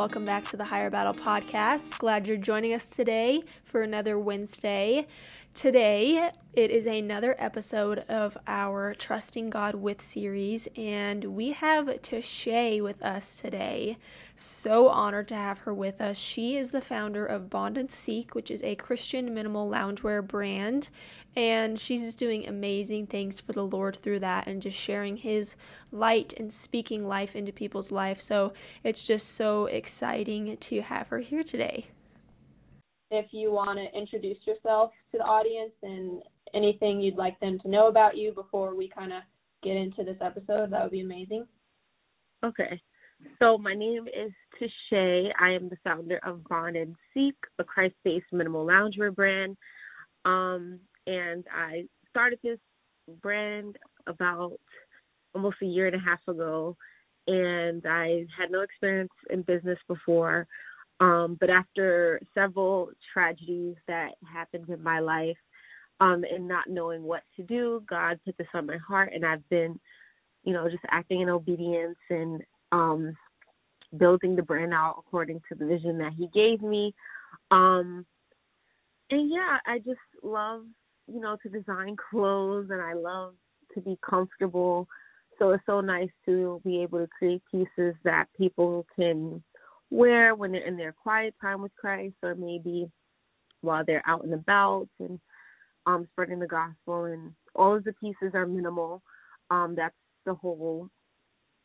welcome back to the Higher Battle podcast. Glad you're joining us today for another Wednesday. Today, it is another episode of our Trusting God with series, and we have Tashay with us today. So honored to have her with us. She is the founder of Bond and Seek, which is a Christian minimal loungewear brand, and she's just doing amazing things for the Lord through that and just sharing His light and speaking life into people's life. So it's just so exciting to have her here today if you want to introduce yourself to the audience and anything you'd like them to know about you before we kind of get into this episode, that would be amazing. Okay. So my name is Tashay. I am the founder of Bond and Seek, a Christ-based minimal loungewear brand. Um, and I started this brand about almost a year and a half ago, and I had no experience in business before. Um, but after several tragedies that happened in my life, um, and not knowing what to do, God put this on my heart, and I've been, you know, just acting in obedience and um, building the brand out according to the vision that He gave me. Um, and yeah, I just love, you know, to design clothes, and I love to be comfortable. So it's so nice to be able to create pieces that people can wear when they're in their quiet time with Christ or maybe while they're out and about and um spreading the gospel and all of the pieces are minimal. Um that's the whole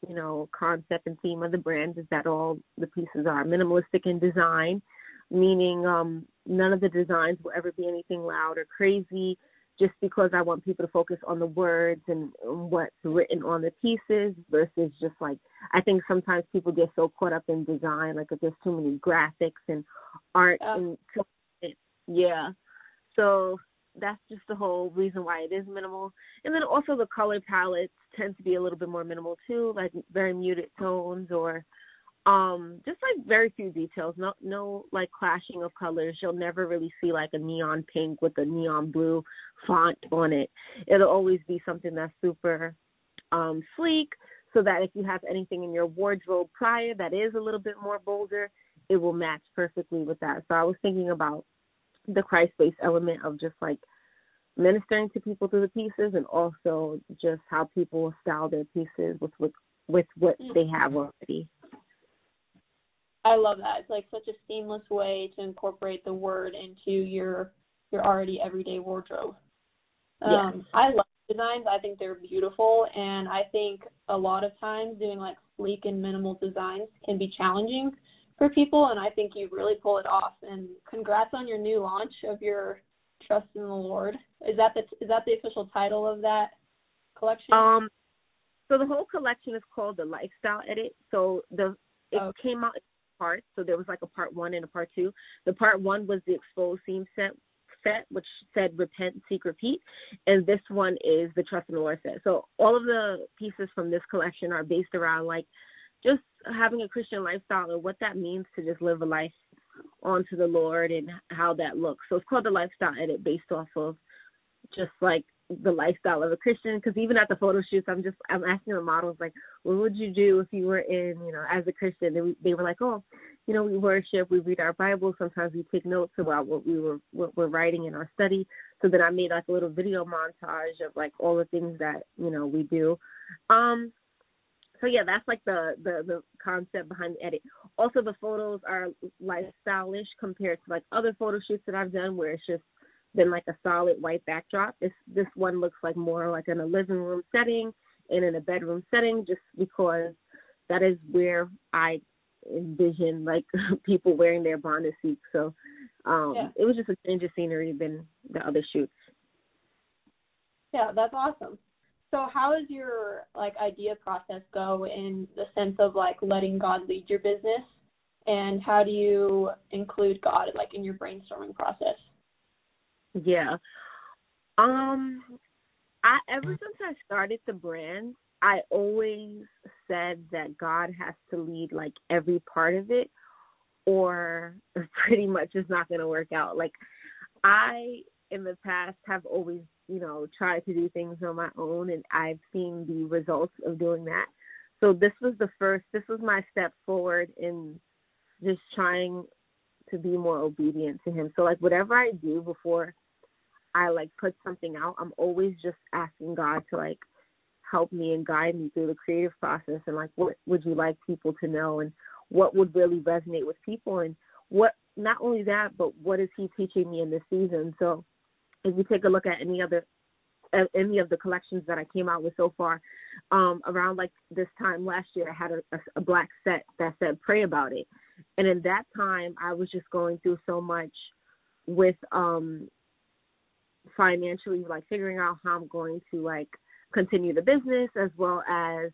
you know concept and theme of the brand is that all the pieces are minimalistic in design, meaning um none of the designs will ever be anything loud or crazy just because I want people to focus on the words and what's written on the pieces versus just like I think sometimes people get so caught up in design, like if there's too many graphics and art yeah. and yeah. So that's just the whole reason why it is minimal. And then also the color palettes tend to be a little bit more minimal too, like very muted tones or um just like very few details. No no like clashing of colors. You'll never really see like a neon pink with a neon blue font on it. It'll always be something that's super um sleek so that if you have anything in your wardrobe prior that is a little bit more bolder it will match perfectly with that. So i was thinking about the christ based element of just like ministering to people through the pieces and also just how people style their pieces with with with what they have already I love that. It's like such a seamless way to incorporate the word into your your already everyday wardrobe. Um, yes. I love designs. I think they're beautiful, and I think a lot of times doing like sleek and minimal designs can be challenging for people, and I think you really pull it off. And congrats on your new launch of your Trust in the Lord. Is that the is that the official title of that collection? Um, so the whole collection is called the Lifestyle Edit. So the it okay. came out parts. So there was like a part one and a part two. The part one was the exposed seam set set, which said repent, seek, repeat. And this one is the trust in the Lord set. So all of the pieces from this collection are based around like just having a Christian lifestyle and what that means to just live a life onto the Lord and how that looks. So it's called the lifestyle edit based off of just like the lifestyle of a Christian because even at the photo shoots, I'm just I'm asking the models like, what would you do if you were in you know as a Christian? They they were like, oh, you know, we worship, we read our Bible, sometimes we take notes about what we were what we're writing in our study. So then I made like a little video montage of like all the things that you know we do. Um, so yeah, that's like the the the concept behind the edit. Also, the photos are lifestyle-ish compared to like other photo shoots that I've done, where it's just than like a solid white backdrop. This this one looks like more like in a living room setting and in a bedroom setting, just because that is where I envision like people wearing their bonded suits. So um yeah. it was just a change of scenery than the other shoots. Yeah, that's awesome. So how does your like idea process go in the sense of like letting God lead your business? And how do you include God like in your brainstorming process? Yeah. Um I ever since I started the brand, I always said that God has to lead like every part of it or pretty much it's not going to work out. Like I in the past have always, you know, tried to do things on my own and I've seen the results of doing that. So this was the first this was my step forward in just trying to be more obedient to him. So like whatever I do before I like put something out, I'm always just asking God to like help me and guide me through the creative process and like what would you like people to know and what would really resonate with people and what not only that but what is he teaching me in this season. So if you take a look at any other any of the collections that I came out with so far, um, around like this time last year, I had a, a, a black set that said "Pray about it," and in that time, I was just going through so much with um financially, like figuring out how I'm going to like continue the business as well as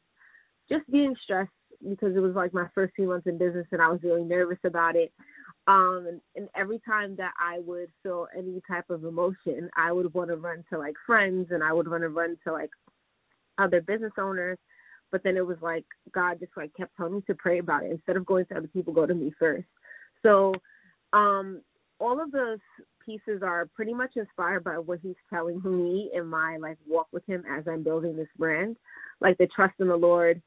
just being stressed because it was like my first few months in business and I was really nervous about it. Um, and, every time that I would feel any type of emotion, I would want to run to like friends and I would want to run to like other business owners. But then it was like God just like kept telling me to pray about it instead of going to other people, go to me first. So, um, all of those pieces are pretty much inspired by what he's telling me in my like walk with him as I'm building this brand. Like the trust in the Lord,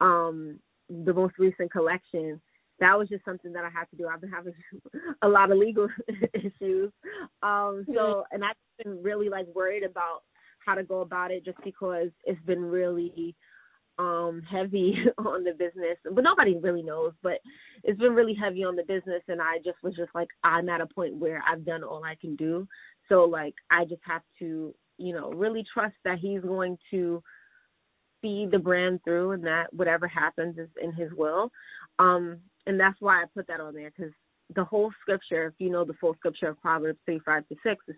um, the most recent collection, that was just something that I had to do. I've been having a lot of legal issues. Um, so mm-hmm. and I've been really like worried about how to go about it just because it's been really um heavy on the business but nobody really knows but it's been really heavy on the business and i just was just like i'm at a point where i've done all i can do. So like i just have to you know really trust that he's going to see the brand through and that whatever happens is in his will. Um and that's why i put that on there because the whole scripture if you know the full scripture of proverbs 3 5 to 6 is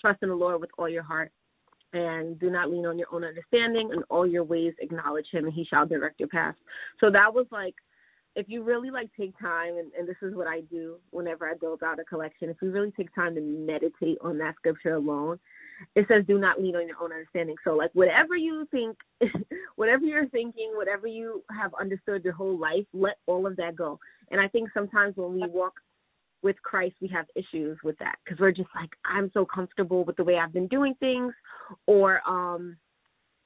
trust in the lord with all your heart and do not lean on your own understanding and all your ways acknowledge him and he shall direct your path. So that was like if you really like take time and, and this is what i do whenever i build out a collection if you really take time to meditate on that scripture alone it says do not lean on your own understanding. So like whatever you think whatever you're thinking whatever you have understood your whole life let all of that go. And i think sometimes when we walk with Christ, we have issues with that because we're just like, I'm so comfortable with the way I've been doing things, or um,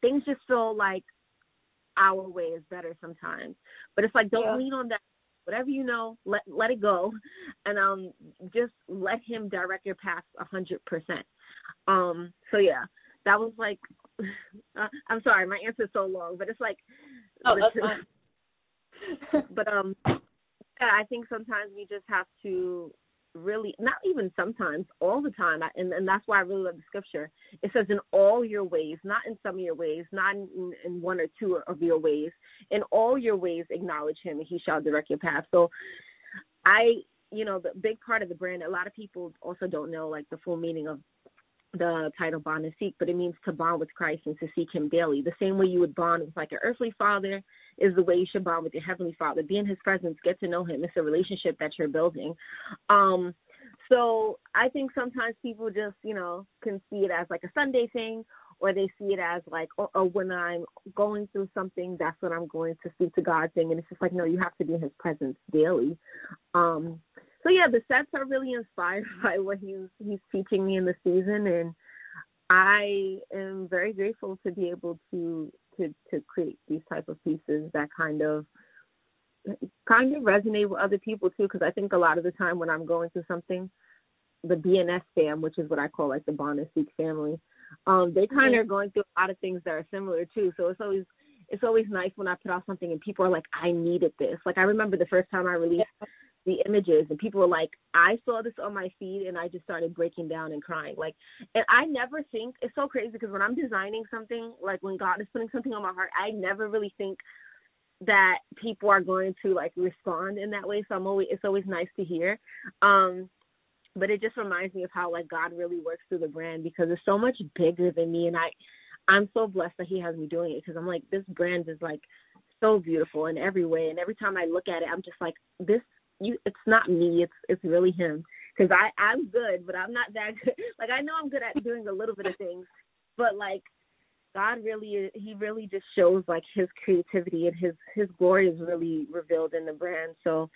things just feel like our way is better sometimes. But it's like, don't yeah. lean on that. Whatever you know, let let it go, and um, just let Him direct your path a hundred percent. Um, so yeah, that was like, uh, I'm sorry, my answer's so long, but it's like, oh, that's fine. but um, I think sometimes we just have to really not even sometimes all the time. And and that's why i really love the scripture. It says in all your ways not in some of your ways not in, in one or two of your ways. In all your ways acknowledge him and he shall direct your path. So i you know the big part of the brand a lot of people also don't know like the full meaning of the title bond and seek, but it means to bond with Christ and to seek Him daily. The same way you would bond with like your earthly father is the way you should bond with your heavenly father. Be in His presence, get to know Him. It's a relationship that you're building. Um, so I think sometimes people just you know can see it as like a Sunday thing, or they see it as like, or, or when I'm going through something, that's when I'm going to speak to God thing, and it's just like no, you have to be in His presence daily. Um, so yeah, the sets are really inspired by what he's he's teaching me in the season, and I am very grateful to be able to to to create these type of pieces that kind of kind of resonate with other people too. Because I think a lot of the time when I'm going through something, the BNS fam, which is what I call like the and Seek family, um, they kind of are going through a lot of things that are similar too. So it's always it's always nice when I put out something and people are like, I needed this. Like I remember the first time I released the images and people were like i saw this on my feed and i just started breaking down and crying. Like and i never think it's so crazy because when i'm designing something like when god is putting something on my heart i never really think that people are going to like respond in that way so i'm always it's always nice to hear. Um but it just reminds me of how like god really works through the brand because it's so much bigger than me and i i'm so blessed that he has me doing it because i'm like this brand is like so beautiful in every way and every time i look at it i'm just like this you it's not me it's it's really him. Because i i'm good but i'm not that good. Like i know i'm good at doing a little bit of things but like god really he really just shows like his creativity and his his glory is really revealed in the brand. So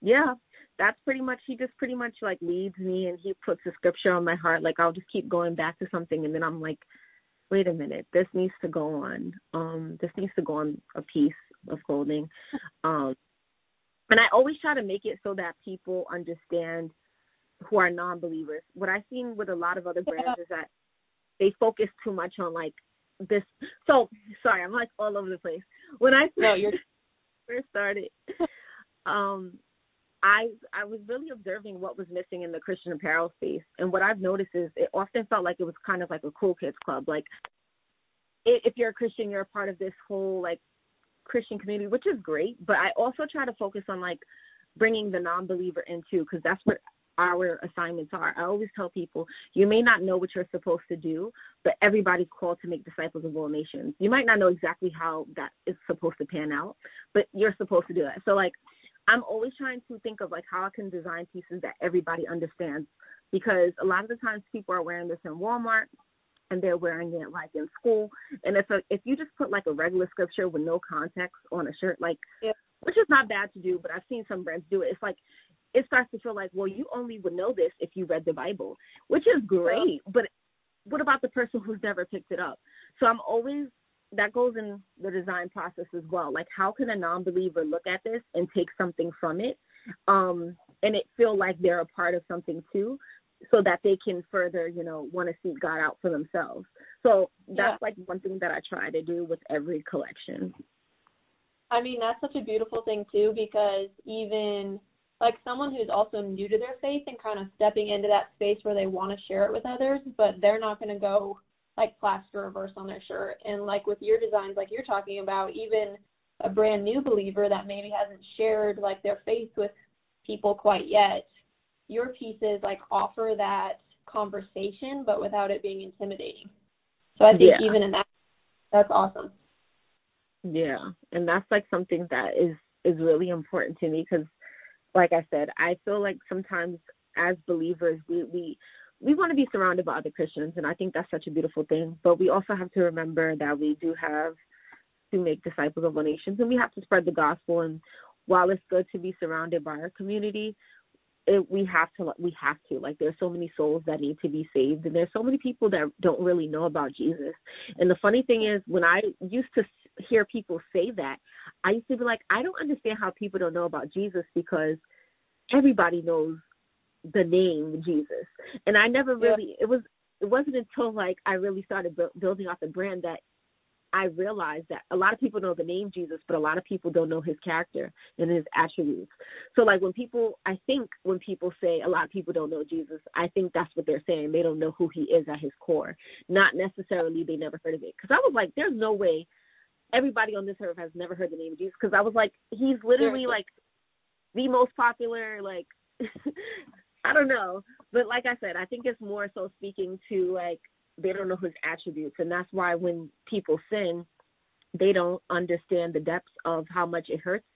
yeah that's pretty much he just pretty much like leads me and he puts a scripture on my heart. Like i'll just keep going back to something and then i'm like wait a minute this needs to go on. Um this needs to go on a piece of clothing. Um and I always try to make it so that people understand who are non-believers. What I've seen with a lot of other brands yeah. is that they focus too much on like this. So sorry, I'm like all over the place. When I no, you're first started, um, I I was really observing what was missing in the Christian apparel space, and what I've noticed is it often felt like it was kind of like a cool kids club. Like if you're a Christian, you're a part of this whole like Christian community, which is great. But I also try to focus on like bringing the non-believer into because that's what our assignments are. I always tell people you may not know what you're supposed to do, but everybody's called to make disciples of all nations. You might not know exactly how that is supposed to pan out, but you're supposed to do that. So like I'm always trying to think of like how I can design pieces that everybody understands because a lot of the times people are wearing this in Walmart and they're wearing it like in school. And if a, if you just put like a regular scripture with no context on a shirt, like yeah. which is not bad to do, but I've seen some brands do it. It's like it starts to feel like, well, you only would know this if you read the Bible, which is great. But what about the person who's never picked it up? So I'm always that goes in the design process as well. Like how can a non believer look at this and take something from it? Um and it feel like they're a part of something too so that they can further, you know, want to seek God out for themselves. So that's yeah. like one thing that I try to do with every collection. I mean, that's such a beautiful thing too because even like someone who's also new to their faith and kind of stepping into that space where they want to share it with others, but they're not going to go like plaster a verse on their shirt. And like with your designs, like you're talking about, even a brand new believer that maybe hasn't shared like their faith with people quite yet, your pieces like offer that conversation but without it being intimidating. So I think yeah. even in that that's awesome. Yeah, and that's like something that is is really important to me because like I said, I feel like sometimes as believers we we we want to be surrounded by other Christians and I think that's such a beautiful thing, but we also have to remember that we do have to make disciples of all nations and we have to spread the gospel and while it's good to be surrounded by our community, it, we have to we have to. Like there's so many souls that need to be saved and there's so many people that don't really know about jesus. And the funny thing is when i used to hear people say that i used to be like i don't understand how people don't know about jesus because everybody knows the name jesus. And i never really yeah. it was it wasn't until like i really started bu- building out the brand that I realized that a lot of people know the name Jesus, but a lot of people don't know his character and his attributes. So, like when people, I think when people say a lot of people don't know Jesus, I think that's what they're saying. They don't know who he is at his core, not necessarily they never heard of it. Because I was like, there's no way everybody on this earth has never heard the name of Jesus. Because I was like, he's literally like the most popular, like. I don't know, but like I said, I think it's more so speaking to like they don't know his attributes. And that's why when people sin they don't understand the depths of how much it hurts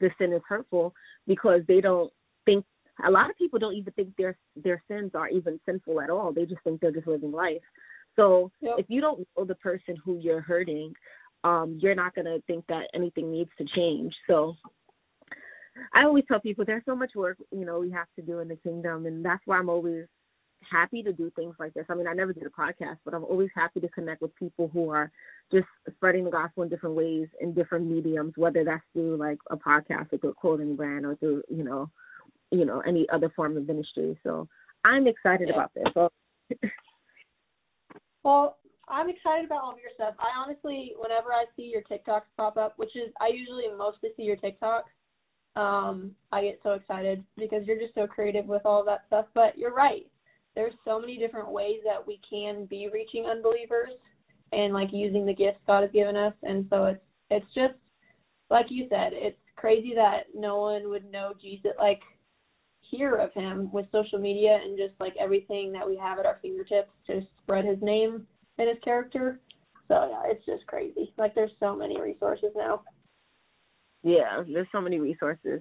the sin is hurtful because they don't think a lot of people don't even think their their sins are even sinful at all. They just think they're just living life. So yep. if you don't know the person who you're hurting um you're not going to think that anything needs to change. So I always tell people there's so much work, you know, we have to do in the kingdom. And that's why I'm always happy to do things like this. I mean, I never did a podcast, but I'm always happy to connect with people who are just spreading the gospel in different ways in different mediums, whether that's through like a podcast or through a clothing brand or through, you know, you know, any other form of ministry. So I'm excited yeah. about this. So well, I'm excited about all of your stuff. I honestly, whenever I see your TikToks pop up, which is I usually mostly see your TikToks, um, I get so excited because you're just so creative with all that stuff. But you're right there's so many different ways that we can be reaching unbelievers and like using the gifts God has given us. And so it's it's just like you said it's crazy that no one would know Jesus like hear of him with social media and just like everything that we have at our fingertips to spread his name and his character. So yeah it's just crazy. Like there's so many resources now. Yeah there's so many resources.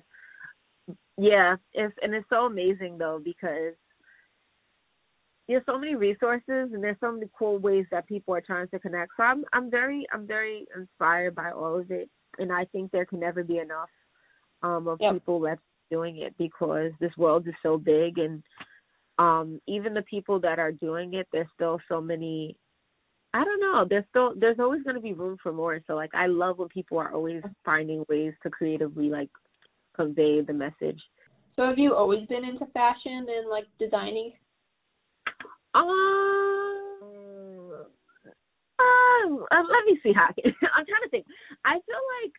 Yeah it's and it's so amazing though because there's so many resources and there's so many cool ways that people are trying to connect. So I'm I'm very I'm very inspired by all of it, and I think there can never be enough um, of yep. people that's doing it because this world is so big, and um, even the people that are doing it, there's still so many. I don't know. There's still there's always going to be room for more. So like I love when people are always finding ways to creatively like convey the message. So have you always been into fashion and like designing? Um, uh, let me see how I can. I'm trying to think. I feel like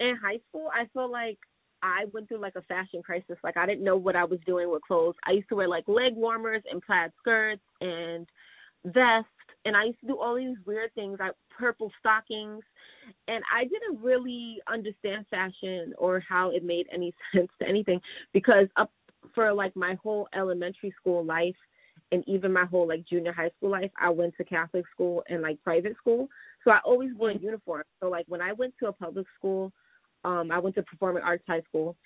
in high school, I feel like I went through like a fashion crisis. Like I didn't know what I was doing with clothes. I used to wear like leg warmers and plaid skirts and vests and I used to do all these weird things like purple stockings and I didn't really understand fashion or how it made any sense to anything because up for like my whole elementary school life and even my whole like junior high school life I went to Catholic school and like private school. So I always wore a uniform. So like when I went to a public school, um I went to performing arts high school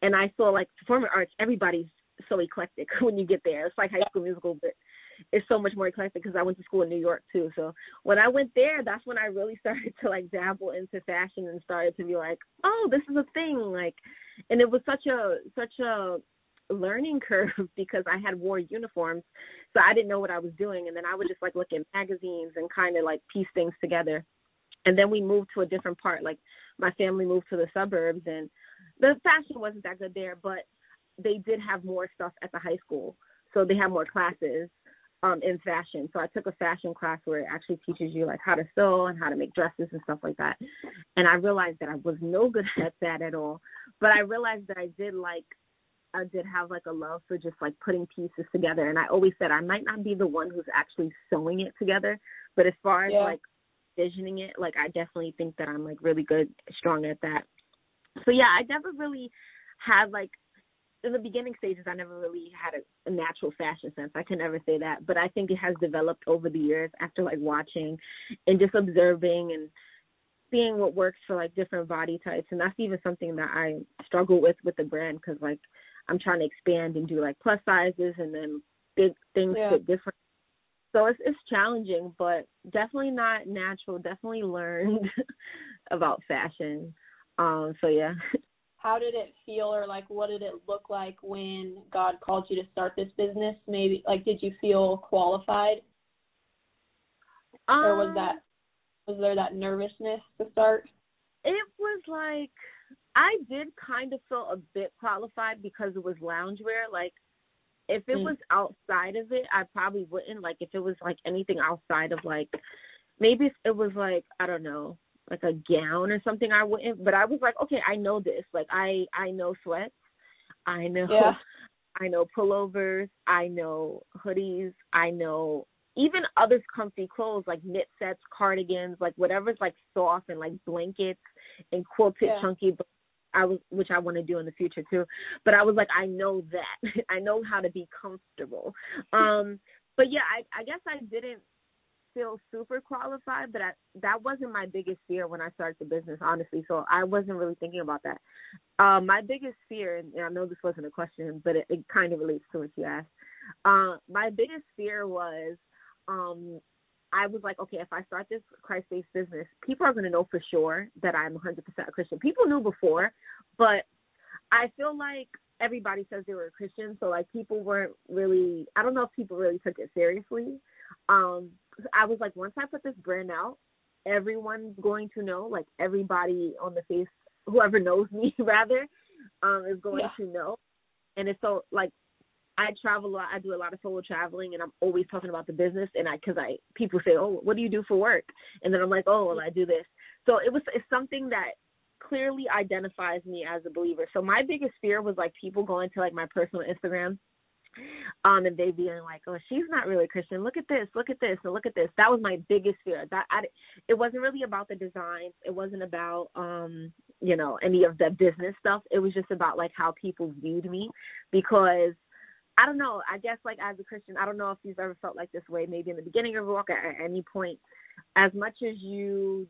and I saw like performing arts everybody's so eclectic when you get there. It's like high school musical but it's so much more eclectic because I went to school in New York too. So when I went there, that's when I really started to like dabble into fashion and started to be like, oh, this is a thing. Like, and it was such a such a learning curve because I had wore uniforms, so I didn't know what I was doing. And then I would just like look at magazines and kind of like piece things together. And then we moved to a different part. Like my family moved to the suburbs, and the fashion wasn't that good there, but they did have more stuff at the high school so they had more classes um in fashion. So I took a fashion class where it actually teaches you like how to sew and how to make dresses and stuff like that. And I realized that I was no good at that at all. But I realized that I did like I did have like a love for just like putting pieces together and I always said I might not be the one who's actually sewing it together, but as far as yeah. like visioning it, like I definitely think that I'm like really good strong at that. So yeah, I never really had like in the beginning stages, I never really had a, a natural fashion sense. I can never say that, but I think it has developed over the years after like watching and just observing and seeing what works for like different body types. And that's even something that I struggle with with the brand because like I'm trying to expand and do like plus sizes and then big things yeah. fit different. So it's it's challenging, but definitely not natural. Definitely learned about fashion. Um, so yeah. how did it feel or like what did it look like when God called you to start this business? Maybe like did you feel qualified? Um, or was that was there that nervousness to start? It was like I did kind of feel a bit qualified because it was loungewear. Like if it mm. was outside of it, I probably wouldn't. Like if it was like anything outside of like maybe if it was like I don't know like a gown or something I wouldn't but I was like, okay, I know this. Like I I know sweats. I know yeah. I know pullovers, I know hoodies, I know even other comfy clothes like knit sets, cardigans, like whatever's like soft and like blankets and quilted yeah. chunky I was which I want to do in the future too. But I was like I know that. I know how to be comfortable. Um but yeah, I I guess I didn't feel super qualified, but I, that wasn't my biggest fear when I started the business, honestly. So I wasn't really thinking about that. Um, my biggest fear, and I know this wasn't a question, but it, it kind of relates to what you asked. Uh, my biggest fear was um, I was like, okay, if I start this Christ-based business, people are going to know for sure that I'm 100% a Christian. People knew before, but I feel like everybody says they were a Christian, so like people weren't really. I don't know if people really took it seriously. Um, I was like, once I put this brand out, everyone's going to know. Like everybody on the face, whoever knows me rather, um, is going yeah. to know. And it's so like I travel a lot. I do a lot of solo traveling, and I'm always talking about the business. And I, because I, people say, "Oh, what do you do for work?" And then I'm like, "Oh, well, I do this." So it was it's something that clearly identifies me as a believer. So my biggest fear was like people going to like my personal Instagram um, and they being like, "Oh, she's not really Christian. Look at this, look at this, and look at this." That was my biggest fear. That I, it wasn't really about the designs. It wasn't about, um, you know, any of the business stuff. It was just about like how people viewed me, because I don't know. I guess like as a Christian, I don't know if you've ever felt like this way. Maybe in the beginning of your walk, at, any point, as much as you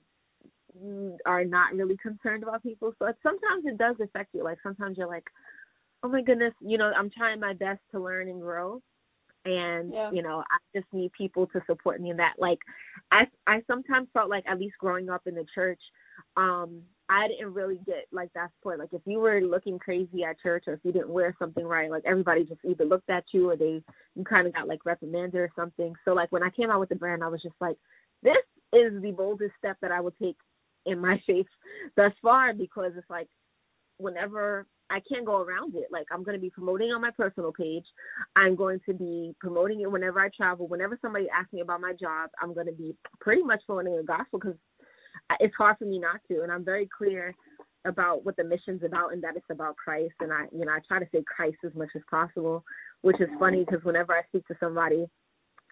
you are not really concerned about people. So sometimes it does affect you. Like sometimes you're like, oh my goodness, you know, I'm trying my best to learn and grow. And yeah. you know, I just need people to support me in that. Like, I I sometimes felt like at least growing up in the church, um, I didn't really get like that support. Like, if you were looking crazy at church, or if you didn't wear something right, like everybody just either looked at you or they you kind of got like reprimanded or something. So like when I came out with the brand, I was just like, this is the boldest step that I will take in my faith thus far because it's like whenever I can't go around it. Like I'm going to be promoting on my personal page. I'm going to be promoting it whenever I travel. Whenever somebody asks me about my job, I'm going to be pretty much promoting the gospel because it's hard for me not to. And I'm very clear about what the mission's about and that it's about Christ. And I, you know, I try to say Christ as much as possible, which is funny because whenever I speak to somebody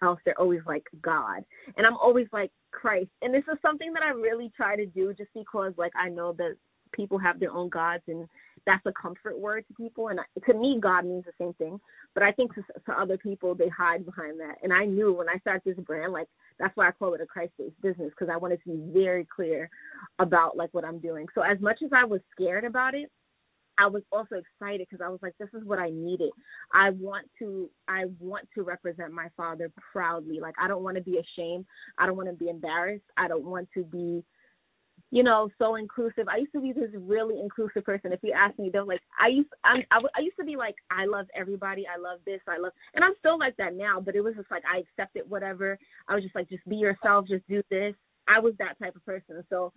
else, they're always like God, and I'm always like Christ. And this is something that I really try to do just because, like, I know that people have their own gods and that's a comfort word to people and to me god means the same thing but i think to, to other people they hide behind that and i knew when i started this brand like that's why i call it a christ based business because i wanted to be very clear about like what i'm doing so as much as i was scared about it I was also excited because I was like, this is what I needed. I want to, I want to represent my father proudly. Like, I don't want to be ashamed. I don't want to be embarrassed. I don't want to be you know, so inclusive. I used to be this really inclusive person. If you ask me, they're like, I used, I'm, I, I used to be like, I love everybody. I love this. I love, and I'm still like that now. But it was just like I accepted whatever. I was just like, just be yourself. Just do this. I was that type of person. So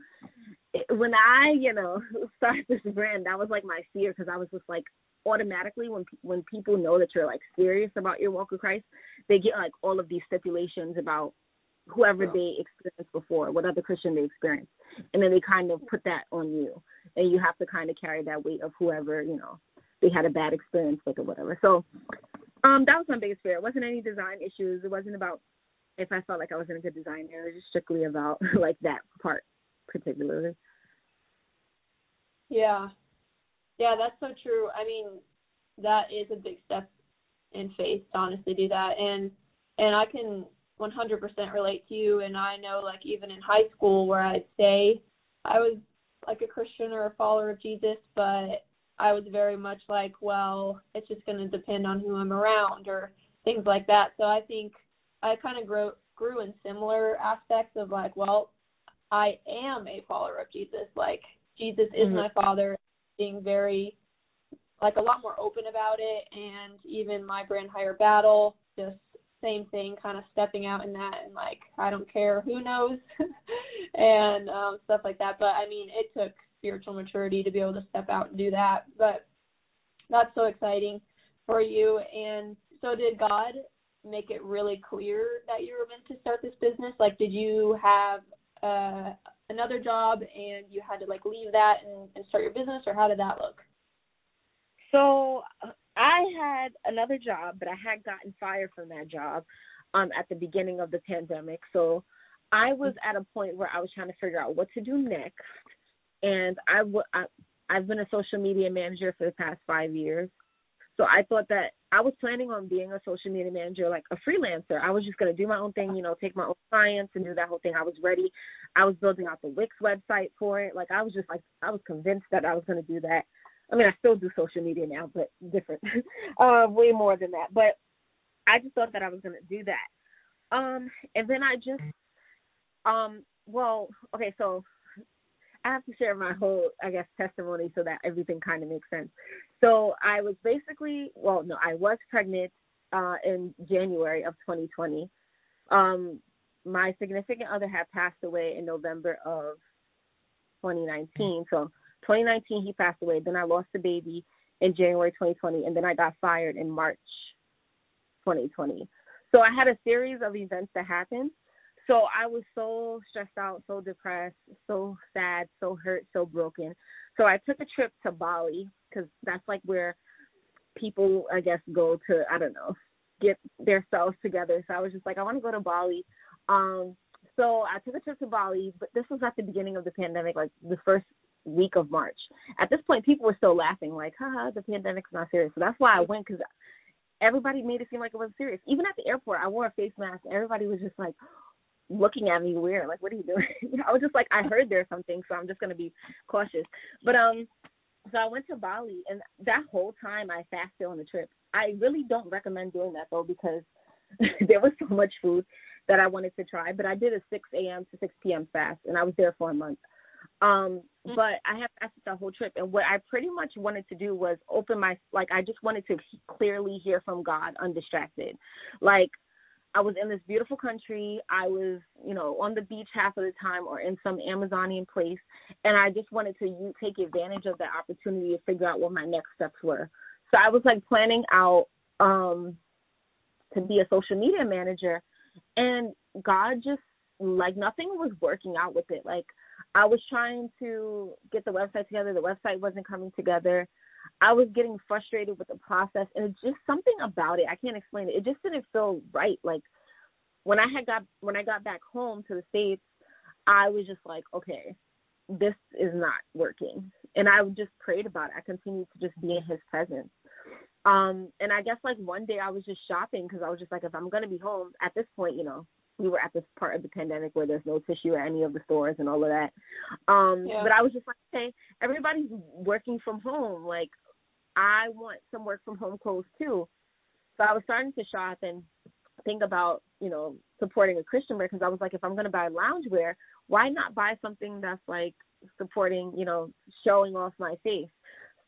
when I, you know, started this brand, that was like my fear because I was just like automatically when when people know that you're like serious about your walk with Christ, they get like all of these stipulations about whoever they experienced before, what other Christian they experienced, and then they kind of put that on you, and you have to kind of carry that weight of whoever you know they had a bad experience with or whatever. So, um, that was my biggest fear. It wasn't any design issues. It wasn't about if I felt like I wasn't a good designer. It was just strictly about like that part particularly. Yeah, yeah, that's so true. I mean, that is a big step in faith to honestly do that, and and I can 100% relate to you. And I know like even in high school where I'd say I was like a Christian or a follower of Jesus but I was very much like well it's just going to depend on who I'm around or things like that. So I think I kind of grew grew in similar aspects of like well I am a follower of Jesus. Like Jesus is mm-hmm. my father being very like a lot more open about it. And even my brand higher battle just same thing, kind of stepping out in that and like I don't care who knows and um stuff like that. But I mean, it took spiritual maturity to be able to step out and do that. But that's so exciting for you. And so did God make it really clear that you were meant to start this business? Like did you have uh another job and you had to like leave that and, and start your business or how did that look? So I had another job, but I had gotten fired from that job um at the beginning of the pandemic. So I was at a point where I was trying to figure out what to do next. And I, w- I I've been a social media manager for the past 5 years. So I thought that I was planning on being a social media manager, like a freelancer. I was just going to do my own thing, you know, take my own clients and do that whole thing. I was ready. I was building out the Wix website for it. Like I was just like, I was convinced that I was going to do that. I mean, I still do social media now, but different, uh, way more than that. But I just thought that I was going to do that. Um, and then I just, um, well, okay, so I have to share my whole, I guess, testimony so that everything kind of makes sense. So I was basically, well, no, I was pregnant uh, in January of 2020. Um, my significant other had passed away in November of 2019. So 2019 he passed away. Then I lost the baby in January 2020, and then I got fired in March 2020. So I had a series of events that happened. So I was so stressed out, so depressed, so sad, so hurt, so broken. So I took a trip to Bali because that's like where people, I guess, go to I don't know, get their selves together. So I was just like, I want to go to Bali. Um, so I took a trip to Bali, but this was at the beginning of the pandemic, like the first week of March. At this point, people were still laughing, like, haha, the pandemic's not serious. So that's why I went because everybody made it seem like it was serious. Even at the airport, I wore a face mask. Everybody was just like looking at me weird, like, what are you doing? I was just like, I heard there's something, so I'm just gonna be cautious. But um, so I went to Bali, and that whole time I fasted on the trip. I really don't recommend doing that though because there was so much food that I wanted to try. But I did a 6 a.m. to 6 p.m. fast, and I was there for a month. Um, mm-hmm. but I have fasted the whole trip, and what I pretty much wanted to do was open my like I just wanted to clearly hear from God, undistracted. Like I was in this beautiful country. I was, you know, on the beach half of the time or in some Amazonian place. And I just wanted to take advantage of that opportunity to figure out what my next steps were. So I was like planning out um to be a social media manager and God just like nothing was working out with it. Like I was trying to get the website together, the website wasn't coming together. I was getting frustrated with the process and it's just something about it. I can't explain it. It just didn't feel right. Like when I had got when I got back home to the States, I was just like, okay, this is not working. And I just prayed about it. I continued to just be in his presence. Um, and I guess like one day I was just shopping because I was just like, if I'm gonna be home at this point, you know, we were at this part of the pandemic where there's no tissue at any of the stores and all of that. Um, yeah. but I was just like, hey, everybody's working from home. Like, I want some work from home clothes too. So I was starting to shop and think about, you know, supporting a Christian brand because I was like, if I'm going to buy loungewear, why not buy something that's like supporting, you know, showing off my face?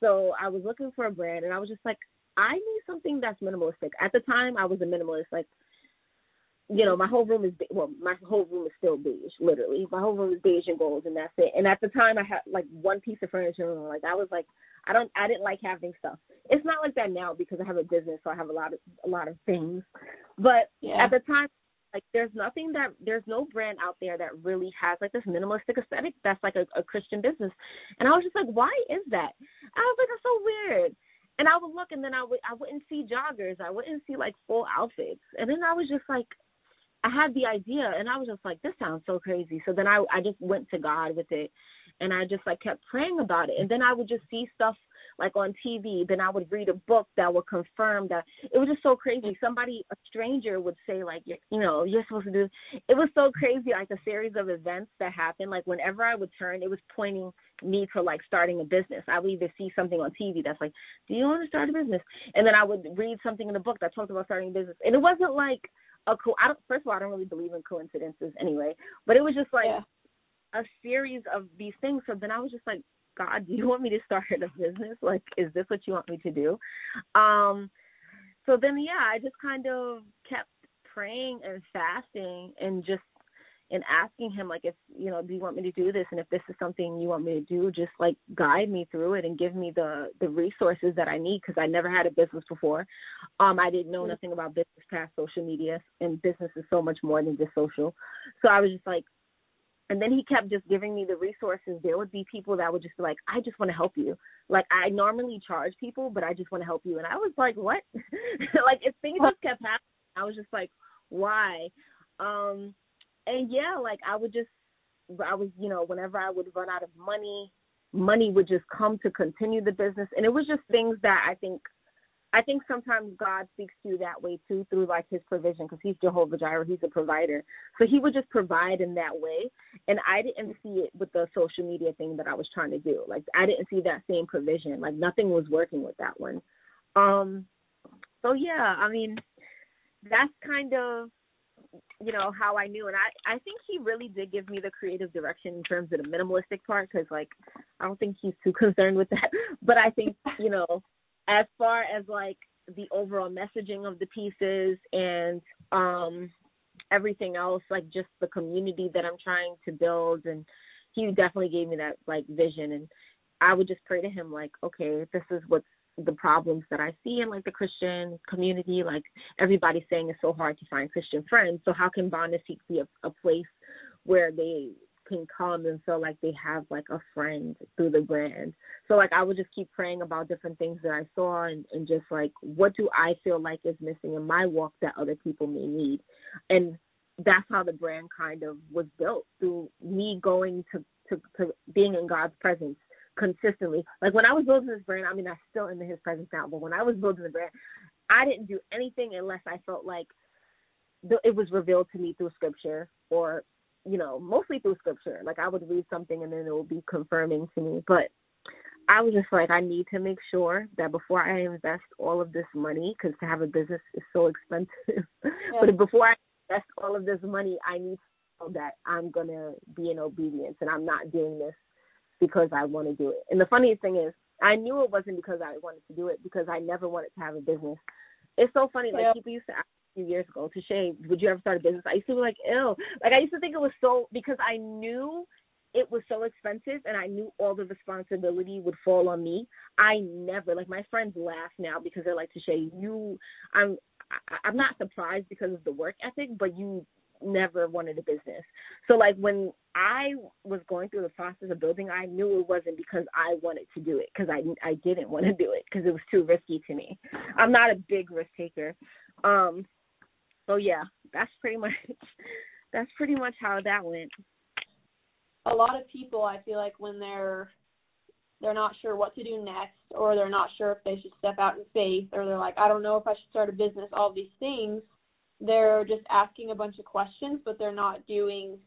So I was looking for a brand and I was just like, I need something that's minimalistic. At the time, I was a minimalist. Like, you know, my whole room is well, my whole room is still beige, literally. My whole room is beige and gold, and that's it. And at the time, I had like one piece of furniture, and like I was like, I don't, I didn't like having stuff. It's not like that now because I have a business, so I have a lot of a lot of things. But yeah. at the time, like there's nothing that there's no brand out there that really has like this minimalistic aesthetic that's like a, a Christian business. And I was just like, why is that? I was like, that's so weird. And I would look, and then I would I wouldn't see joggers, I wouldn't see like full outfits, and then I was just like, I had the idea, and I was just like, this sounds so crazy. So then I I just went to God with it, and I just like kept praying about it, and then I would just see stuff like on TV. Then I would read a book that would confirm that it was just so crazy. Somebody, a stranger, would say like, you know, you're supposed to do. It was so crazy, like a series of events that happened. Like whenever I would turn, it was pointing me to like starting a business. I would either see something on TV that's like, do you want to start a business? And then I would read something in the book that talked about starting a business. And it wasn't like a co. I don't. First of all, I don't really believe in coincidences anyway. But it was just like. Yeah a series of these things. So then I was just like, God, do you want me to start a business? Like, is this what you want me to do? Um, so then, yeah, I just kind of kept praying and fasting and just and asking him like if you know do you want me to do this and if this is something you want me to do just like guide me through it and give me the the resources that i need because i never had a business before um i didn't know mm-hmm. nothing about business past social media and business is so much more than just social so i was just like and then he kept just giving me the resources. There would be people that would just be like, I just want to help you. Like I normally charge people, but I just want to help you. And I was like, what? like if things just kept happening, I was just like, why? Um, and yeah, like I would just, I was, you know, whenever I would run out of money, money would just come to continue the business. And it was just things that I think I think sometimes God speaks to you that way too, through like His provision, because He's Jehovah Jireh, He's a provider. So He would just provide in that way, and I didn't see it with the social media thing that I was trying to do. Like I didn't see that same provision. Like nothing was working with that one. Um. So yeah, I mean, that's kind of you know how I knew, and I I think He really did give me the creative direction in terms of the minimalistic part, because like I don't think He's too concerned with that, but I think you know as far as like the overall messaging of the pieces and um everything else like just the community that I'm trying to build and he definitely gave me that like vision and I would just pray to him like okay this is what's the problems that I see in like the Christian community like everybody's saying it's so hard to find Christian friends so how can Bond and Seek be a, a place where they can come and feel like they have like a friend through the brand. So like I would just keep praying about different things that I saw and, and just like what do I feel like is missing in my walk that other people may need. And that's how the brand kind of was built through me going to, to, to being in God's presence consistently. Like when I was building this brand, I mean I'm still in his presence now, but when I was building the brand, I didn't do anything unless I felt like it was revealed to me through scripture or you know, mostly through scripture. Like I would read something and then it would be confirming to me. But I was just like, I need to make sure that before I invest all of this money, because to have a business is so expensive. Yeah. but before I invest all of this money, I need to know that I'm gonna be in obedience and I'm not doing this because I want to do it. And the funniest thing is, I knew it wasn't because I wanted to do it because I never wanted to have a business. It's so funny. Like yeah. people used to ask a few years ago, Tashay, would you ever start a business? I used to be like, ill. Like I used to think it was so because I knew it was so expensive and I knew all the responsibility would fall on me. I never like my friends laugh now because they're like, Shay, you I'm I'm not surprised because of the work ethic, but you never wanted a business. So like when I was going through the process of building, I knew it wasn't because I wanted to do it because I I didn't want to do it because it was too risky to me. I'm not a big risk taker. Um so yeah, that's pretty much that's pretty much how that went. A lot of people I feel like when they're they're not sure what to do next or they're not sure if they should step out in faith or they're like I don't know if I should start a business all these things they're just asking a bunch of questions, but they're not doing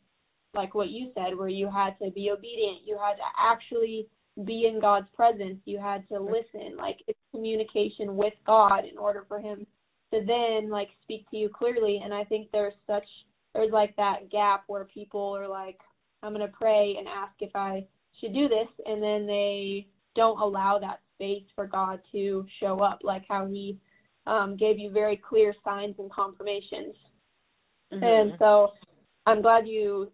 like what you said, where you had to be obedient, you had to actually be in God's presence, you had to listen. Like it's communication with God in order for Him to then like speak to you clearly. And I think there's such there's like that gap where people are like, I'm gonna pray and ask if I should do this, and then they don't allow that space for God to show up, like how He um, gave you very clear signs and confirmations. Mm-hmm. And so I'm glad you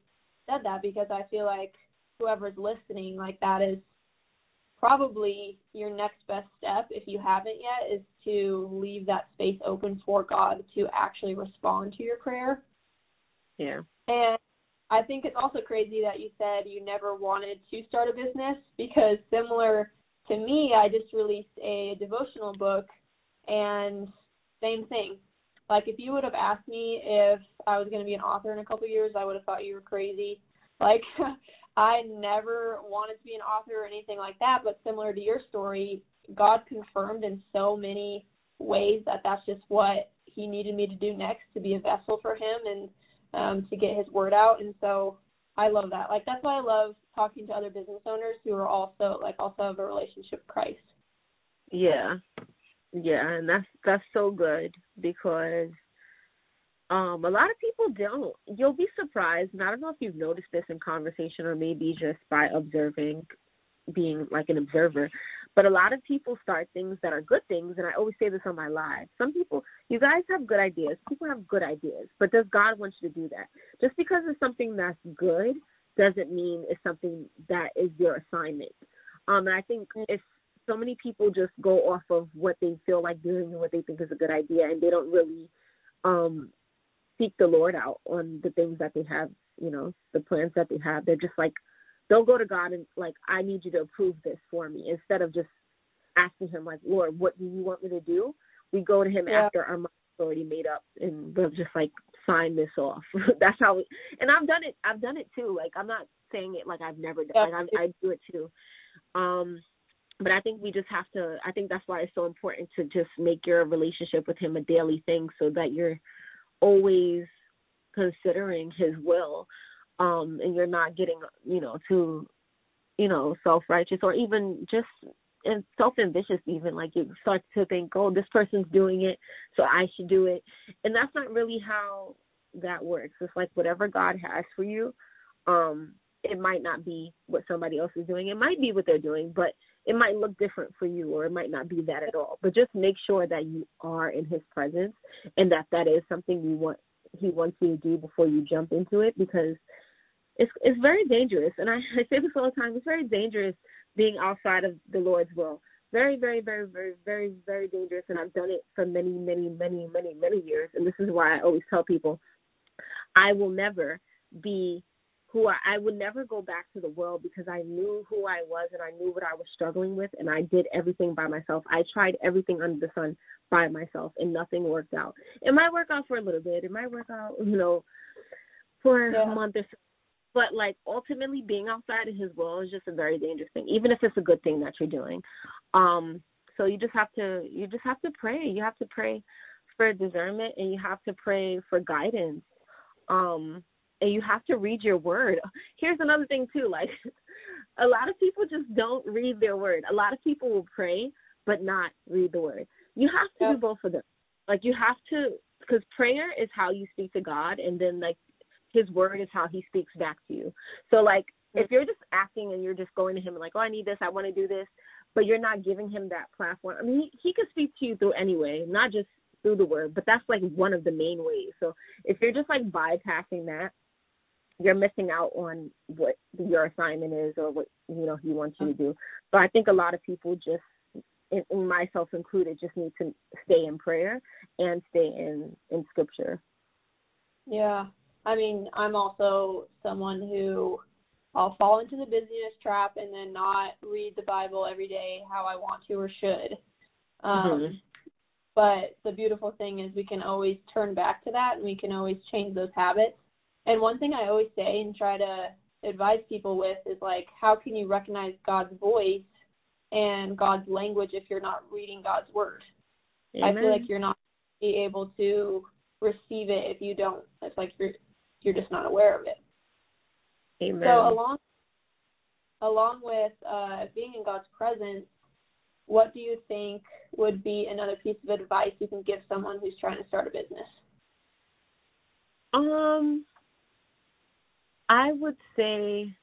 said that because I feel like whoever's listening, like that is probably your next best step if you haven't yet is to leave that space open for God to actually respond to your prayer. Yeah. And I think it's also crazy that you said you never wanted to start a business because similar to me, I just released a devotional book and same thing. Like if you would have asked me if I was going to be an author in a couple of years, I would have thought you were crazy. Like I never wanted to be an author or anything like that, but similar to your story, God confirmed in so many ways that that's just what he needed me to do next to be a vessel for him and um to get his word out and so I love that. Like that's why I love talking to other business owners who are also like also have a relationship with Christ. Yeah. Yeah, and that's that's so good because um a lot of people don't. You'll be surprised, and I don't know if you've noticed this in conversation or maybe just by observing being like an observer. But a lot of people start things that are good things, and I always say this on my live. Some people, you guys have good ideas. People have good ideas, but does God want you to do that? Just because it's something that's good doesn't mean it's something that is your assignment. Um, and I think it's so many people just go off of what they feel like doing and what they think is a good idea and they don't really um seek the Lord out on the things that they have, you know, the plans that they have. They're just like they'll go to God and like, I need you to approve this for me instead of just asking him like, Lord, what do you want me to do? We go to him yeah. after our mind's already made up and we'll just like sign this off. That's how we, and I've done it I've done it too. Like I'm not saying it like I've never done yeah. like I I do it too. Um but I think we just have to I think that's why it's so important to just make your relationship with him a daily thing so that you're always considering his will um and you're not getting you know too you know self-righteous or even just and self-ambitious even like you start to think oh this person's doing it so I should do it and that's not really how that works it's like whatever God has for you um it might not be what somebody else is doing. It might be what they're doing, but it might look different for you or it might not be that at all. But just make sure that you are in his presence and that that is something you want he wants you to do before you jump into it because it's it's very dangerous. And I, I say this all the time, it's very dangerous being outside of the Lord's will. Very, very, very, very, very, very dangerous and I've done it for many, many, many, many, many years. And this is why I always tell people I will never be who I, I would never go back to the world because I knew who I was and I knew what I was struggling with and I did everything by myself. I tried everything under the sun by myself and nothing worked out. It might work out for a little bit. It might work out, you know, for yeah. a month or so. But like ultimately being outside of his will is just a very dangerous thing, even if it's a good thing that you're doing. Um so you just have to you just have to pray. You have to pray for discernment and you have to pray for guidance. Um and you have to read your word. Here's another thing too, like a lot of people just don't read their word. A lot of people will pray but not read the word. You have to yeah. do both of them. Like you have to because prayer is how you speak to God and then like his word is how he speaks back to you. So like if you're just acting and you're just going to him like, "Oh, I need this. I want to do this." But you're not giving him that platform. I mean, he, he could speak to you through anyway, not just through the word, but that's like one of the main ways. So if you're just like bypassing that, you're missing out on what your assignment is or what you know he wants you to do. So I think a lot of people just and myself included, just need to stay in prayer and stay in in scripture. Yeah, I mean, I'm also someone who I'll fall into the busyness trap and then not read the Bible every day how I want to or should. Um, mm-hmm. But the beautiful thing is we can always turn back to that and we can always change those habits. And one thing I always say and try to advise people with is like, how can you recognize God's voice and God's language if you're not reading God's word? Amen. I feel like you're not be able to receive it if you don't. It's like you're you're just not aware of it. Amen. So along along with uh, being in God's presence, what do you think would be another piece of advice you can give someone who's trying to start a business? Um, I would say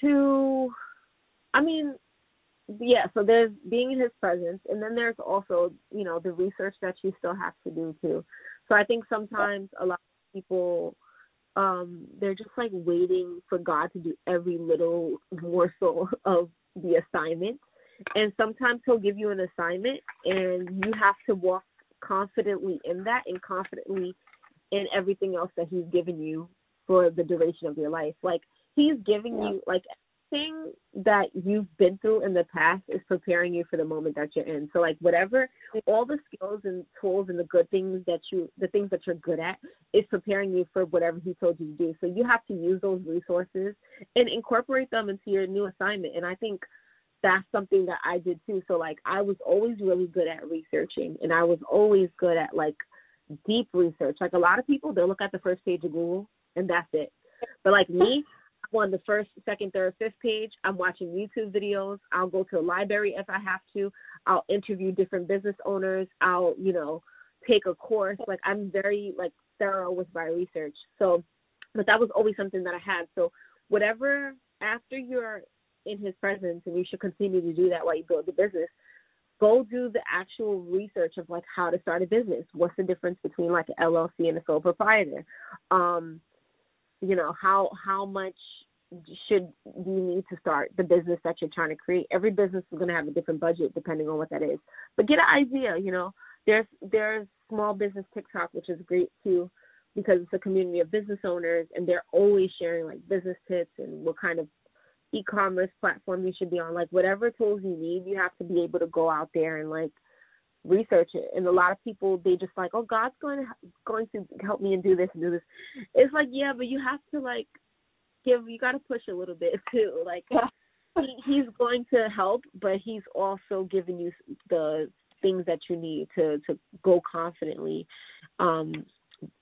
to, I mean, yeah. So there's being in His presence, and then there's also, you know, the research that you still have to do too. So I think sometimes a lot of people um they're just like waiting for God to do every little morsel of the assignment. And sometimes he'll give you an assignment and you have to walk confidently in that and confidently in everything else that he's given you for the duration of your life. Like he's giving yeah. you like everything that you've been through in the past is preparing you for the moment that you're in. So like whatever all the skills and tools and the good things that you the things that you're good at is preparing you for whatever he told you to do. So you have to use those resources and incorporate them into your new assignment. And I think that's something that I did too. So like I was always really good at researching and I was always good at like deep research. Like a lot of people they'll look at the first page of Google and that's it. But like me, I'm on the first, second, third, fifth page. I'm watching YouTube videos. I'll go to the library if I have to. I'll interview different business owners. I'll, you know, take a course. Like I'm very like thorough with my research. So, but that was always something that I had. So, whatever after you're in His presence, and you should continue to do that while you build the business. Go do the actual research of like how to start a business. What's the difference between like an LLC and a sole proprietor? Um, you know how how much should you need to start the business that you're trying to create? Every business is going to have a different budget depending on what that is. But get an idea you know there's there's small business tiktok which is great too because it's a community of business owners and they're always sharing like business tips and what kind of e-commerce platform you should be on. Like whatever tools you need you have to be able to go out there and like research it. And a lot of people they just like oh god's going to going to help me and do this and do this. It's like yeah but you have to like give you got to push a little bit too. Like he, he's going to help but he's also giving you the things that you need to to go confidently um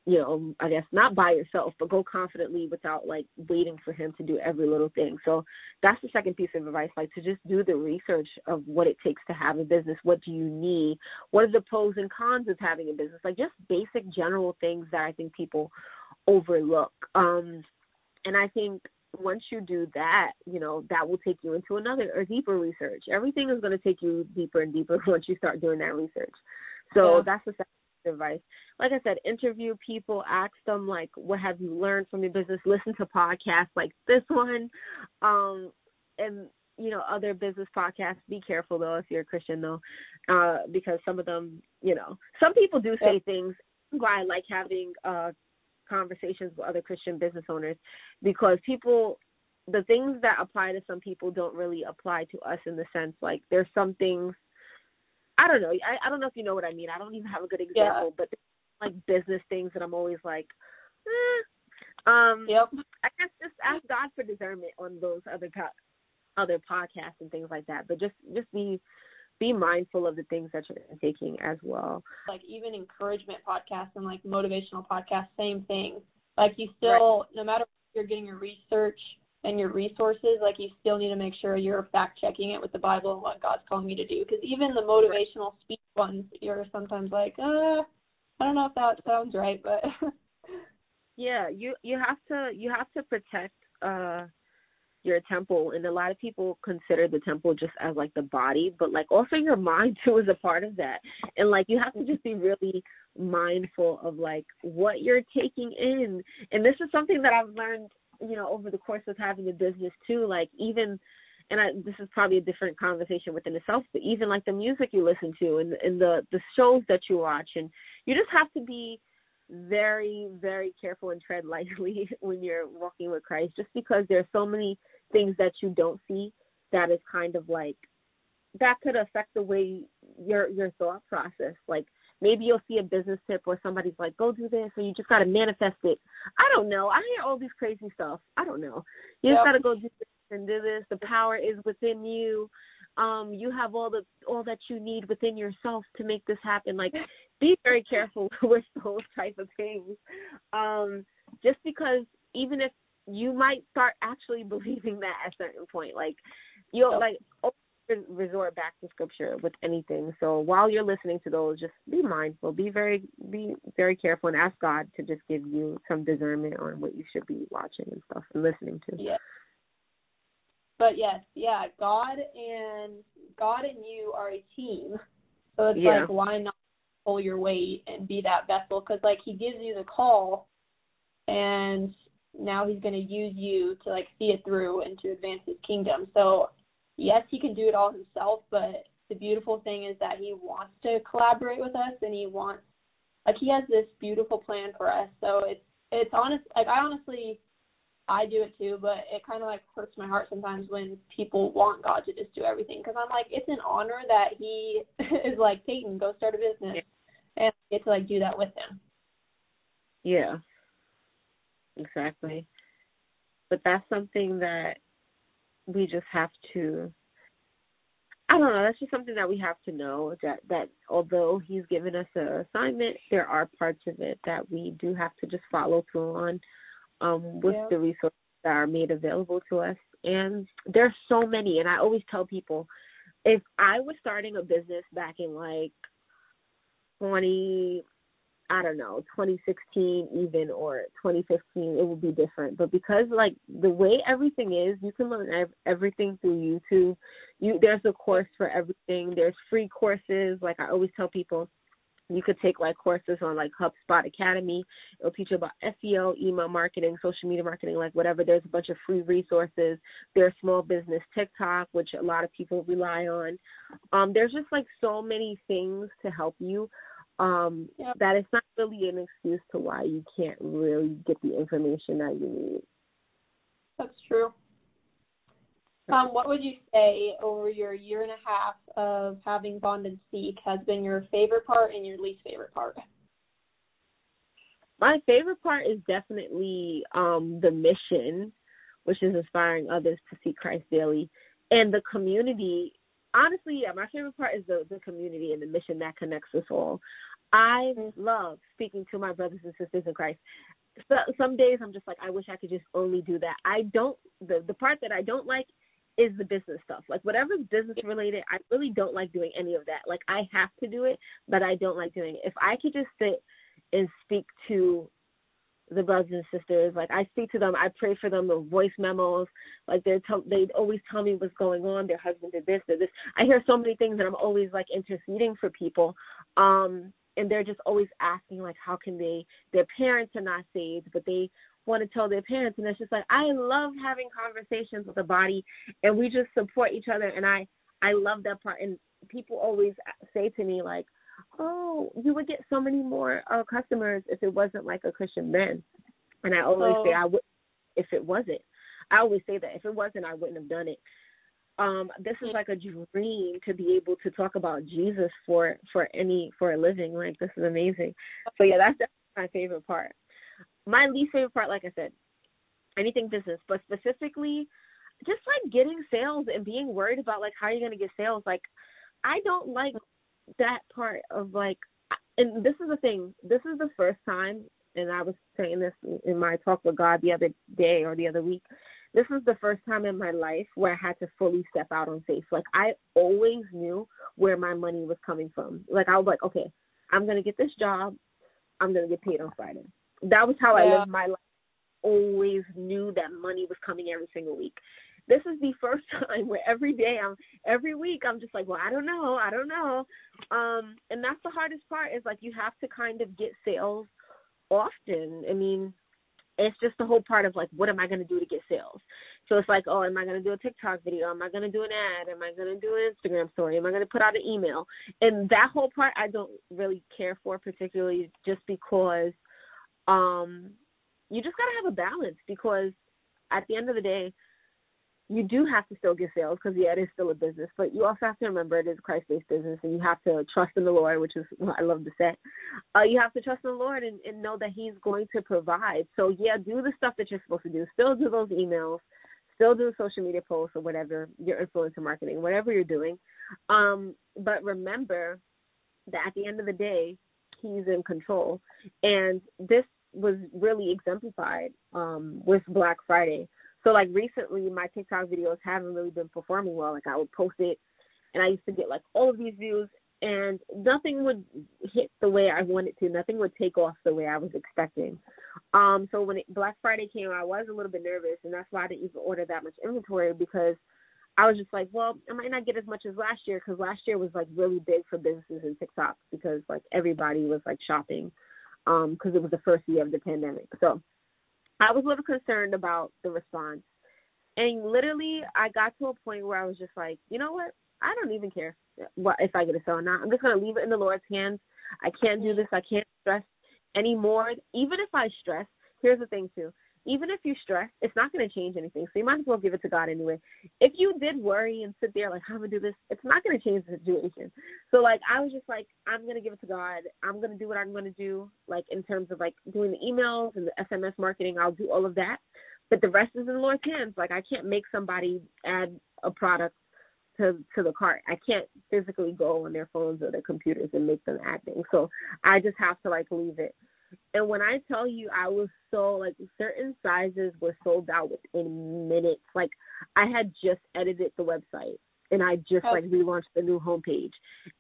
you know, I guess not by yourself, but go confidently without like waiting for him to do every little thing. So that's the second piece of advice, like to just do the research of what it takes to have a business. What do you need? What are the pros and cons of having a business? Like just basic general things that I think people overlook. Um and I think once you do that, you know, that will take you into another or deeper research. Everything is going to take you deeper and deeper once you start doing that research. So yeah. that's the second advice. Like I said, interview people, ask them like, what have you learned from your business? Listen to podcasts like this one, um, and you know other business podcasts. Be careful though if you're a Christian though, uh, because some of them, you know, some people do say things. Why I like having uh, conversations with other Christian business owners because people the things that apply to some people don't really apply to us in the sense like there's some things I don't know. I, I don't know if you know what I mean. I don't even have a good example, yeah. but like business things that I'm always like, eh. um, yep. I guess just ask God for discernment on those other po- other podcasts and things like that. But just just be be mindful of the things that you're taking as well. Like even encouragement podcasts and like motivational podcasts, same thing. Like you still, right. no matter if you're getting your research and your resources, like you still need to make sure you're fact checking it with the Bible and what God's calling you to do. Because even the motivational speech ones, you're sometimes like, uh, I don't know if that sounds right, but yeah, you you have to you have to protect uh your temple and a lot of people consider the temple just as like the body but like also your mind too is a part of that and like you have to just be really mindful of like what you're taking in and this is something that i've learned you know over the course of having a business too like even and I, this is probably a different conversation within itself but even like the music you listen to and and the the shows that you watch and you just have to be very very careful and tread lightly when you're walking with Christ just because there's so many things that you don't see that is kind of like that could affect the way your your thought process like maybe you'll see a business tip where somebody's like go do this or you just got to manifest it. I don't know. I hear all these crazy stuff. I don't know. You yep. just got to go do this and do this. The power is within you. Um you have all the all that you need within yourself to make this happen. Like be very careful with those type of things. Um just because even if you might start actually believing that at a certain point. Like you'll like resort back to scripture with anything. So while you're listening to those, just be mindful, be very be very careful and ask God to just give you some discernment on what you should be watching and stuff and listening to. Yeah. But yes, yeah, God and God and you are a team. So it's yeah. like why not pull your weight and be that vessel cuz like he gives you the call and now he's going to use you to like see it through and to advance his kingdom. So yes, he can do it all himself, but the beautiful thing is that he wants to collaborate with us and he wants like he has this beautiful plan for us. So it's it's honest like I honestly I do it too, but it kind of like hurts my heart sometimes when people want God to just do everything because I'm like it's an honor that he is like Peyton go start a business yeah. and I get to like do that with him. Yeah, exactly. But that's something that we just have to I don't know, that's just something that we have to know that that although he's given us an assignment, there are parts of it that we do have to just follow through on um with yeah. the resources that are made available to us. And there's so many and I always tell people if I was starting a business back in like twenty I don't know, 2016 even or 2015, it would be different. But because like the way everything is, you can learn ev- everything through YouTube. You there's a course for everything. There's free courses. Like I always tell people, you could take like courses on like HubSpot Academy. It'll teach you about SEO, email marketing, social media marketing, like whatever. There's a bunch of free resources. There's small business TikTok, which a lot of people rely on. Um, there's just like so many things to help you um yep. that it's not really an excuse to why you can't really get the information that you need. That's true. Um, what would you say over your year and a half of having Bond and Seek has been your favorite part and your least favorite part? My favorite part is definitely um, the mission, which is inspiring others to see Christ daily, and the community honestly, yeah, my favorite part is the the community and the mission that connects us all. I mm-hmm. love speaking to my brothers and sisters in Christ. So, some days I'm just like, I wish I could just only do that. I don't. The the part that I don't like is the business stuff. Like whatever's business related, I really don't like doing any of that. Like I have to do it, but I don't like doing it. If I could just sit and speak to the brothers and sisters. Like I speak to them, I pray for them, the voice memos. Like they tell, they always tell me what's going on. Their husband did this, did this. I hear so many things, and I'm always like interceding for people. Um, and they're just always asking like, how can they? Their parents are not saved, but they want to tell their parents, and it's just like I love having conversations with the body, and we just support each other, and I I love that part. And people always say to me like oh, you would get so many more uh, customers if it wasn't like a Christian man. And I always oh. say I would if it wasn't. I always say that if it wasn't, I wouldn't have done it. Um, this is like a dream to be able to talk about Jesus for for any for a living. Like this is amazing. So yeah, that's my favorite part. My least favorite part, like I said, anything business, but specifically, just like getting sales and being worried about like how are you're gonna get sales. Like I don't like that part of like and this is the thing. This is the first time and i was saying this in my talk with god the other day or the other week this is the first time in my life where i had to fully step out on faith. Like i always knew where my money was coming from. Like i was like okay i'm going to get this job. I'm going to get paid on friday. That was how yeah. i lived my life. Always knew that money was coming every single week this is the first time where every day I'm every week I'm just like, well, I don't know, I don't know. Um, and that's the hardest part is like you have to kind of get sales often. I mean, it's just the whole part of like, what am I going to do to get sales? So it's like, oh, am I going to do a TikTok video? Am I going to do an ad? Am I going to do an Instagram story? Am I going to put out an email? And that whole part I don't really care for particularly just because um you just got to have a balance because at the end of the day, you do have to still get sales because yeah, it is still a business, but you also have to remember it is a Christ-based business, and you have to trust in the Lord, which is what I love to say. Uh, you have to trust in the Lord and, and know that He's going to provide. So yeah, do the stuff that you're supposed to do. Still do those emails. Still do social media posts or whatever your influencer marketing, whatever you're doing. Um, but remember that at the end of the day, He's in control, and this was really exemplified um, with Black Friday so like recently, my TikTok videos haven't really been performing well. Like I would post it, and I used to get like all of these views, and nothing would hit the way I wanted to. Nothing would take off the way I was expecting. Um, so when it, Black Friday came, I was a little bit nervous, and that's why I didn't even order that much inventory because I was just like, well, I might not get as much as last year because last year was like really big for businesses and TikTok because like everybody was like shopping um because it was the first year of the pandemic. So I was a little concerned about the response. And literally, I got to a point where I was just like, you know what? I don't even care what if I get a sale or not. I'm just gonna leave it in the Lord's hands. I can't do mm-hmm. this. I can't stress anymore. Even if I stress, here's the thing too even if you stress, it's not going to change anything. So you might as well give it to God anyway. If you did worry and sit there like, how am I do this? It's not going to change the situation. So like, I was just like, I'm going to give it to God. I'm going to do what I'm going to do. Like in terms of like doing the emails and the SMS marketing, I'll do all of that. But the rest is in the Lord's hands. Like I can't make somebody add a product to to the cart. I can't physically go on their phones or their computers and make them add things. So I just have to like leave it and when I tell you, I was so like certain sizes were sold out within minutes. Like I had just edited the website and I just like relaunched the new homepage,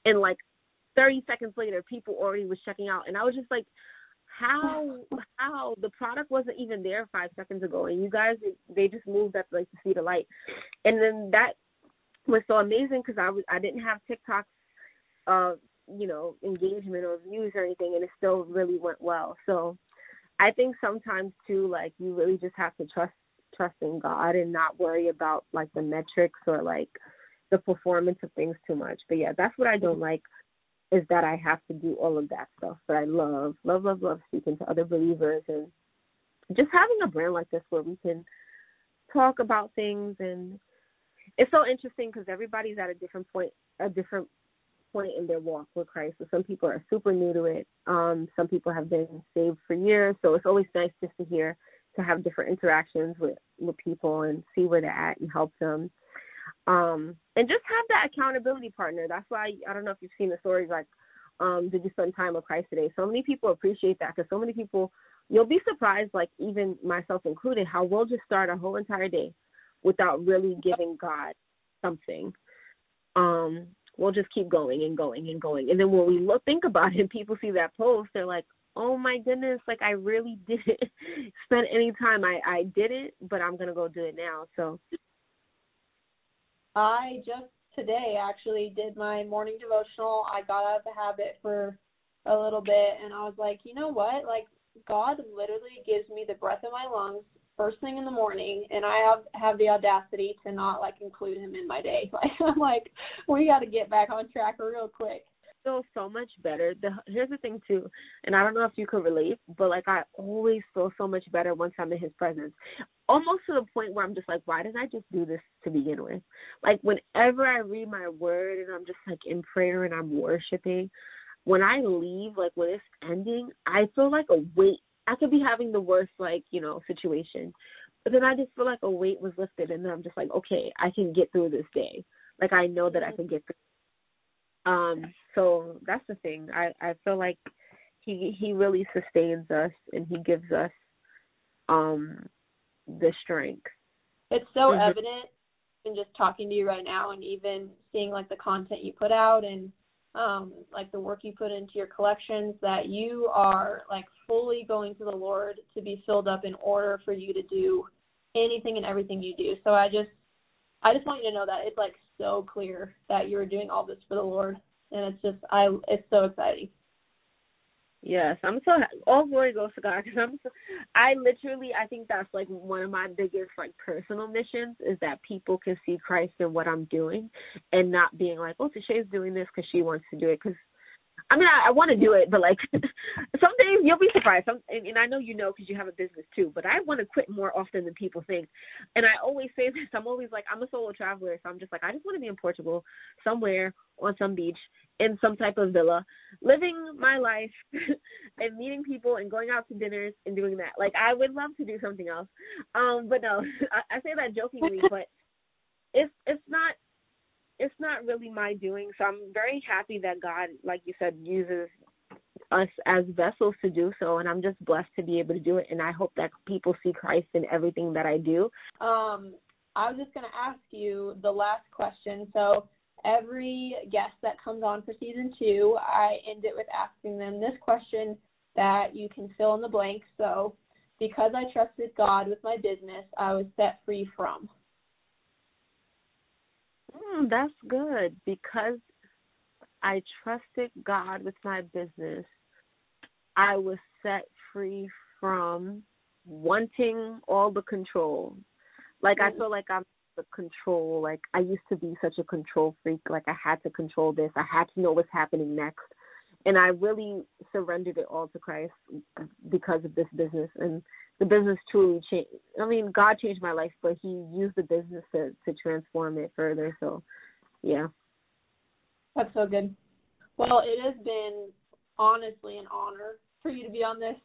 and like 30 seconds later, people already was checking out, and I was just like, how how? The product wasn't even there five seconds ago, and you guys they just moved at like to see the light, and then that was so amazing because I was I didn't have TikTok uh you know engagement or views or anything and it still really went well. So i think sometimes too like you really just have to trust trust in god and not worry about like the metrics or like the performance of things too much. But yeah that's what i don't like is that i have to do all of that stuff but i love love love love speaking to other believers and just having a brand like this where we can talk about things. And it's so interesting because everybody's at a different point a different point in their walk with Christ. So some people are super new to it. Um, some people have been saved for years. So it's always nice just to hear to have different interactions with with people and see where they're at and help them. Um, and just have that accountability partner. That's why I don't know if you've seen the stories like, um, did you spend time with Christ today? So many people appreciate that because so many people, you'll be surprised, like even myself included, how we'll just start a whole entire day without really giving God something. Um, we'll just keep going and going and going. And then when we look think about it, people see that post, they're like, "Oh my goodness, like I really didn't spend any time. I I did it, but I'm gonna go do it now." So I just today actually did my morning devotional. I got out of the habit for a little bit, and I was like, you know what, like God literally gives me the breath in my lungs first thing in the morning and I have have the audacity to not like include him in my day. Like I'm like, we gotta get back on track real quick. Feel so much better. The here's the thing too, and I don't know if you could relate, but like I always feel so much better once I'm in his presence. Almost to the point where I'm just like, why did I just do this to begin with? Like whenever I read my word and I'm just like in prayer and I'm worshiping, when I leave, like when it's ending, I feel like a weight I could be having the worst like, you know, situation. But then I just feel like a weight was lifted and then I'm just like, okay, I can get through this day. Like I know that I can get through. Um, so that's the thing. I, I feel like he he really sustains us and he gives us um the strength. It's so mm-hmm. evident in just talking to you right now and even seeing like the content you put out and um, like the work you put into your collections, that you are like fully going to the Lord to be filled up in order for you to do anything and everything you do. So I just I just want you to know that it's like so clear that you're doing all this for the Lord, and it's just I it's so exciting. Yes, I'm so all glory goes to God because I'm so, I literally I think that's like one of my biggest like personal missions is that people can see Christ in what I'm doing and not being like oh Tashay's doing this because she wants to do it because I mean, I, I want to do it, but like some days you'll be surprised. Some, and, and I know you know because you have a business too. But I want to quit more often than people think. And I always say this. I'm always like, I'm a solo traveler, so I'm just like, I just want to be in Portugal, somewhere on some beach, in some type of villa, living my life, and meeting people and going out to dinners and doing that. Like I would love to do something else. Um, but no, I, I say that jokingly, but it's it's not it's not really my doing. So I'm very happy that God, like you said, uses us as vessels to do so and I'm just blessed to be able to do it and I hope that people see Christ in everything that I do. Um I was just going to ask you the last question. So every guest that comes on for season 2, I end it with asking them this question that you can fill in the blank. So because I trusted God with my business, I was set free from. Mm, that's good because I trusted God with my business. I was set free from wanting all the control. Like I feel like I'm the control. Like I used to be such a control freak. Like I had to control this. I had to know what's happening next. And I really surrendered it all to Christ because of this business. And the business truly changed. I mean, God changed my life, but He used the business to to transform it further. So, yeah. That's so good. Well, it has been honestly an honor for you to be on this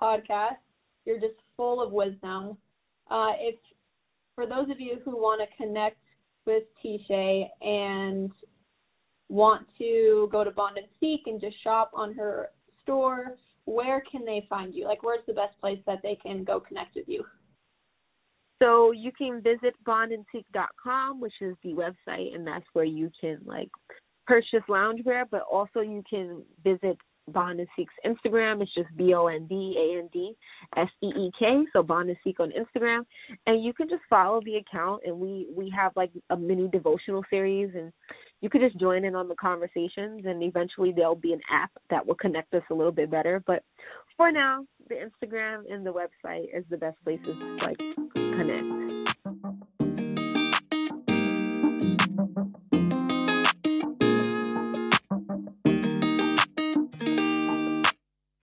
podcast. You're just full of wisdom. Uh, if for those of you who want to connect with Tashay and want to go to Bond and Seek and just shop on her store, where can they find you? Like, where's the best place that they can go connect with you? So you can visit bondandseek.com, which is the website, and that's where you can like purchase loungewear, but also you can visit Bond and Seek's Instagram. It's just B O N D A N D S E E K. So Bond and Seek on Instagram, and you can just follow the account. And we we have like a mini devotional series, and you could just join in on the conversations. And eventually there'll be an app that will connect us a little bit better. But for now, the Instagram and the website is the best places to like connect.